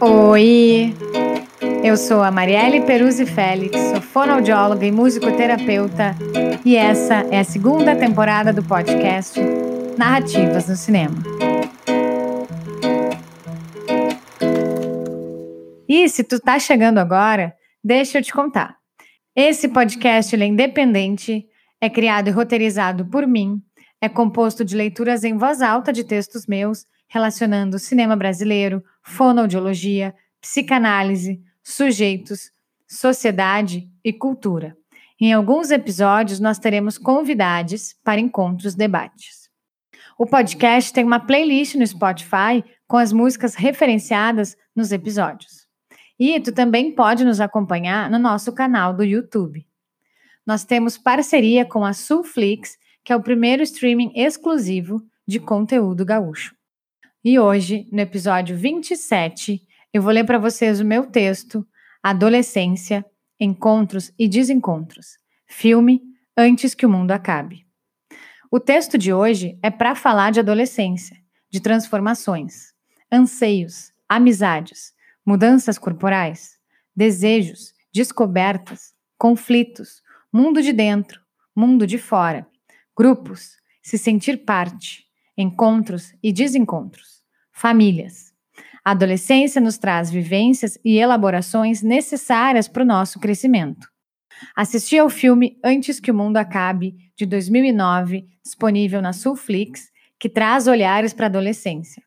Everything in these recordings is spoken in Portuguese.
Oi, eu sou a Marielle Peruzzi Félix, sou fonoaudióloga e musicoterapeuta e essa é a segunda temporada do podcast Narrativas no Cinema. E se tu tá chegando agora, deixa eu te contar. Esse podcast é independente, é criado e roteirizado por mim, é composto de leituras em voz alta de textos meus relacionando cinema brasileiro, fonoaudiologia, psicanálise, sujeitos, sociedade e cultura. Em alguns episódios, nós teremos convidados para encontros debates. O podcast tem uma playlist no Spotify com as músicas referenciadas nos episódios. E tu também pode nos acompanhar no nosso canal do YouTube. Nós temos parceria com a Sulflix, que é o primeiro streaming exclusivo de conteúdo gaúcho. E hoje, no episódio 27, eu vou ler para vocês o meu texto Adolescência, Encontros e Desencontros. Filme Antes que o Mundo Acabe. O texto de hoje é para falar de adolescência, de transformações, anseios, amizades, mudanças corporais, desejos, descobertas, conflitos, mundo de dentro, mundo de fora, grupos, se sentir parte, encontros e desencontros, famílias. A adolescência nos traz vivências e elaborações necessárias para o nosso crescimento. Assisti ao filme Antes que o Mundo Acabe, de 2009, disponível na Sulflix, que traz olhares para a adolescência.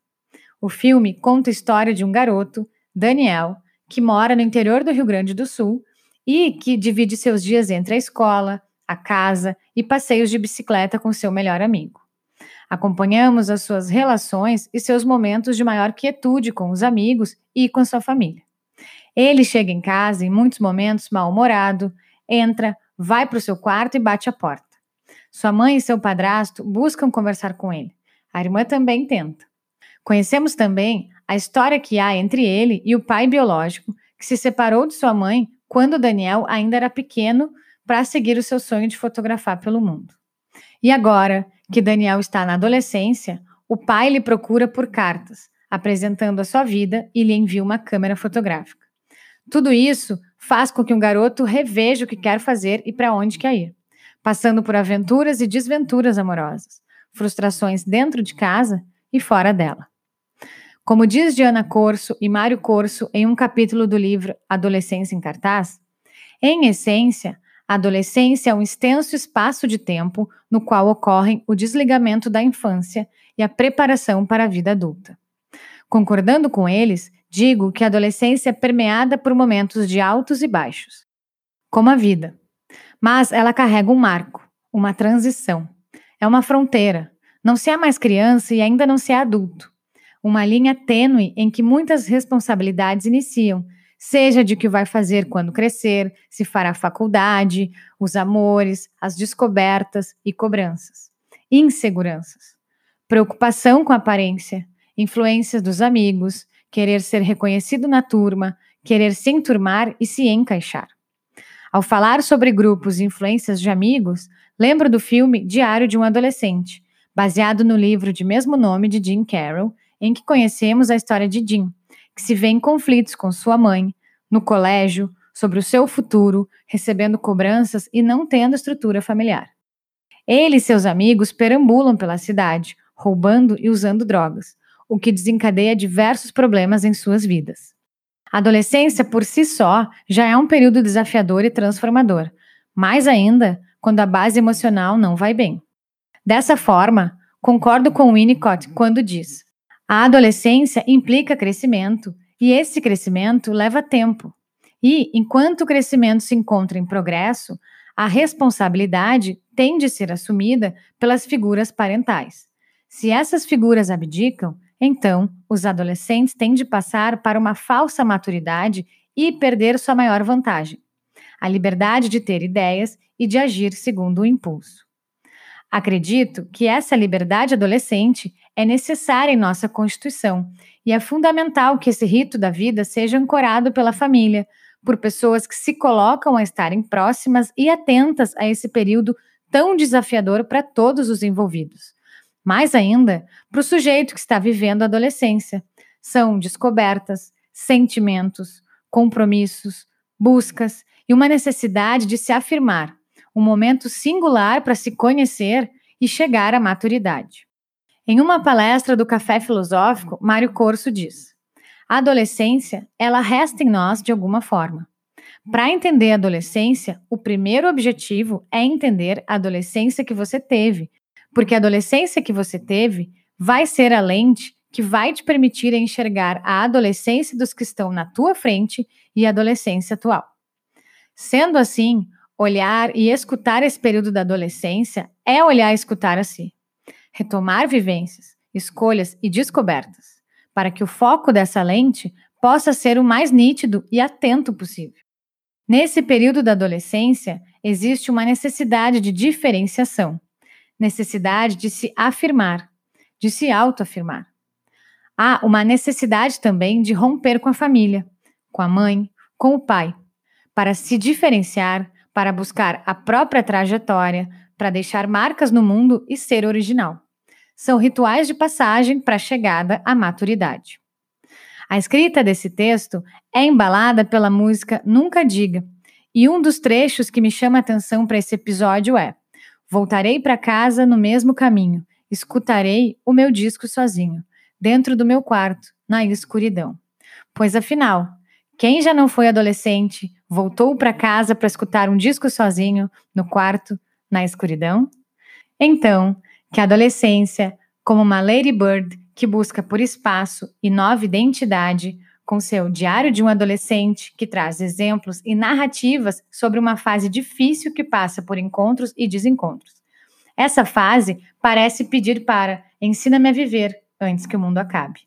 O filme conta a história de um garoto, Daniel, que mora no interior do Rio Grande do Sul e que divide seus dias entre a escola, a casa e passeios de bicicleta com seu melhor amigo. Acompanhamos as suas relações e seus momentos de maior quietude com os amigos e com sua família. Ele chega em casa em muitos momentos mal-humorado, entra, vai para o seu quarto e bate a porta. Sua mãe e seu padrasto buscam conversar com ele. A irmã também tenta. Conhecemos também a história que há entre ele e o pai biológico, que se separou de sua mãe quando Daniel ainda era pequeno para seguir o seu sonho de fotografar pelo mundo. E agora que Daniel está na adolescência, o pai lhe procura por cartas, apresentando a sua vida e lhe envia uma câmera fotográfica. Tudo isso faz com que um garoto reveja o que quer fazer e para onde quer ir, passando por aventuras e desventuras amorosas, frustrações dentro de casa e fora dela. Como diz Diana Corso e Mário Corso em um capítulo do livro Adolescência em Cartaz, em essência, a adolescência é um extenso espaço de tempo no qual ocorrem o desligamento da infância e a preparação para a vida adulta. Concordando com eles, digo que a adolescência é permeada por momentos de altos e baixos, como a vida. Mas ela carrega um marco, uma transição. É uma fronteira. Não se é mais criança e ainda não se é adulto. Uma linha tênue em que muitas responsabilidades iniciam seja de que vai fazer quando crescer, se fará faculdade, os amores, as descobertas e cobranças. Inseguranças. Preocupação com a aparência, influências dos amigos, querer ser reconhecido na turma, querer se enturmar e se encaixar. Ao falar sobre grupos e influências de amigos, lembro do filme Diário de um Adolescente, baseado no livro de mesmo nome de Jim Carroll, em que conhecemos a história de Jim, que se vê em conflitos com sua mãe, no colégio, sobre o seu futuro, recebendo cobranças e não tendo estrutura familiar. Ele e seus amigos perambulam pela cidade, roubando e usando drogas, o que desencadeia diversos problemas em suas vidas. A adolescência, por si só, já é um período desafiador e transformador, mais ainda quando a base emocional não vai bem. Dessa forma, concordo com Winnicott quando diz: a adolescência implica crescimento e esse crescimento leva tempo. E, enquanto o crescimento se encontra em progresso, a responsabilidade tem de ser assumida pelas figuras parentais. Se essas figuras abdicam, então os adolescentes têm de passar para uma falsa maturidade e perder sua maior vantagem, a liberdade de ter ideias e de agir segundo o impulso. Acredito que essa liberdade adolescente é necessária em nossa Constituição e é fundamental que esse rito da vida seja ancorado pela família, por pessoas que se colocam a estarem próximas e atentas a esse período tão desafiador para todos os envolvidos. mais ainda para o sujeito que está vivendo a adolescência. São descobertas, sentimentos, compromissos, buscas e uma necessidade de se afirmar, um momento singular para se conhecer e chegar à maturidade. Em uma palestra do Café Filosófico, Mário Corso diz: A adolescência, ela resta em nós de alguma forma. Para entender a adolescência, o primeiro objetivo é entender a adolescência que você teve, porque a adolescência que você teve vai ser a lente que vai te permitir enxergar a adolescência dos que estão na tua frente e a adolescência atual. Sendo assim, olhar e escutar esse período da adolescência é olhar e escutar a si. Retomar vivências, escolhas e descobertas, para que o foco dessa lente possa ser o mais nítido e atento possível. Nesse período da adolescência, existe uma necessidade de diferenciação, necessidade de se afirmar, de se autoafirmar. Há uma necessidade também de romper com a família, com a mãe, com o pai, para se diferenciar, para buscar a própria trajetória, para deixar marcas no mundo e ser original. São rituais de passagem para a chegada à maturidade. A escrita desse texto é embalada pela música Nunca Diga, e um dos trechos que me chama a atenção para esse episódio é: Voltarei para casa no mesmo caminho, escutarei o meu disco sozinho, dentro do meu quarto, na escuridão. Pois afinal, quem já não foi adolescente, voltou para casa para escutar um disco sozinho, no quarto, na escuridão? Então, que a adolescência, como uma Lady Bird, que busca por espaço e nova identidade, com seu Diário de um Adolescente, que traz exemplos e narrativas sobre uma fase difícil que passa por encontros e desencontros. Essa fase parece pedir para ensina-me a viver antes que o mundo acabe.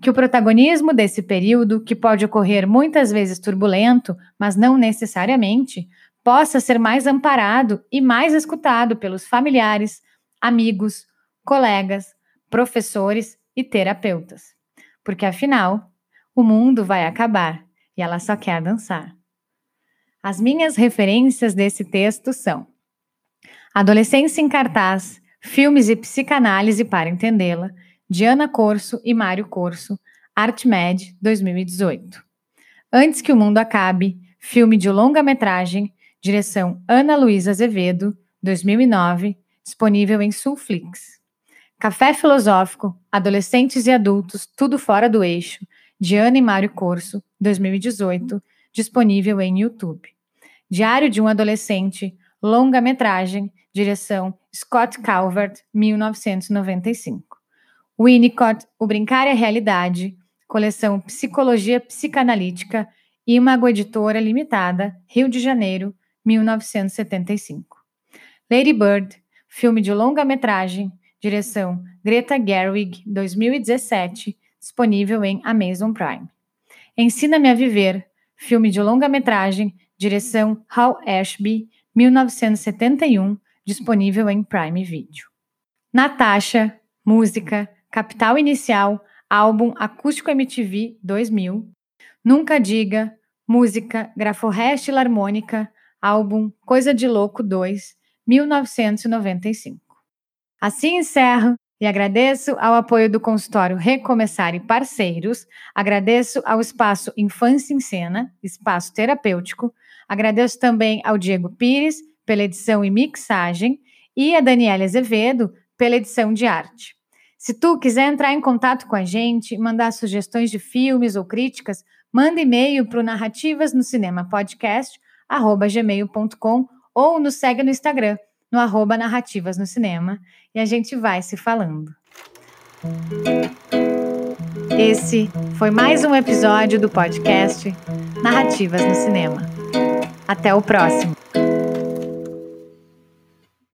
Que o protagonismo desse período, que pode ocorrer muitas vezes turbulento, mas não necessariamente, possa ser mais amparado e mais escutado pelos familiares, amigos, colegas, professores e terapeutas. Porque afinal, o mundo vai acabar e ela só quer dançar. As minhas referências desse texto são Adolescência em Cartaz, Filmes e Psicanálise para Entendê-la, Diana Corso e Mário Corso, ArtMed 2018. Antes que o Mundo Acabe, filme de longa-metragem, direção Ana Luísa Azevedo, 2009, disponível em Sulflix. Café Filosófico, Adolescentes e Adultos, Tudo Fora do Eixo, de Ana e Mário Corso, 2018, disponível em YouTube. Diário de um Adolescente, longa-metragem, direção Scott Calvert, 1995. Winnicott, O Brincar é Realidade, coleção Psicologia Psicanalítica, Imago Editora Limitada, Rio de Janeiro, 1975. Lady Bird, filme de longa-metragem, direção Greta Gerwig, 2017, disponível em Amazon Prime. Ensina-me a Viver, filme de longa-metragem, direção Hal Ashby, 1971, disponível em Prime Video. Natasha, música, Capital Inicial, álbum Acústico MTV 2000. Nunca Diga, música, Graforrest Harmônica, álbum Coisa de Louco 2, 1995. Assim encerro e agradeço ao apoio do consultório Recomeçar e parceiros, agradeço ao espaço Infância em Cena, espaço terapêutico, agradeço também ao Diego Pires pela edição e mixagem e a Daniela Azevedo pela edição de arte. Se tu quiser entrar em contato com a gente, mandar sugestões de filmes ou críticas, manda e-mail para o narrativas ou nos segue no Instagram no arroba Narrativas no Cinema e a gente vai se falando. Esse foi mais um episódio do podcast Narrativas no Cinema. Até o próximo!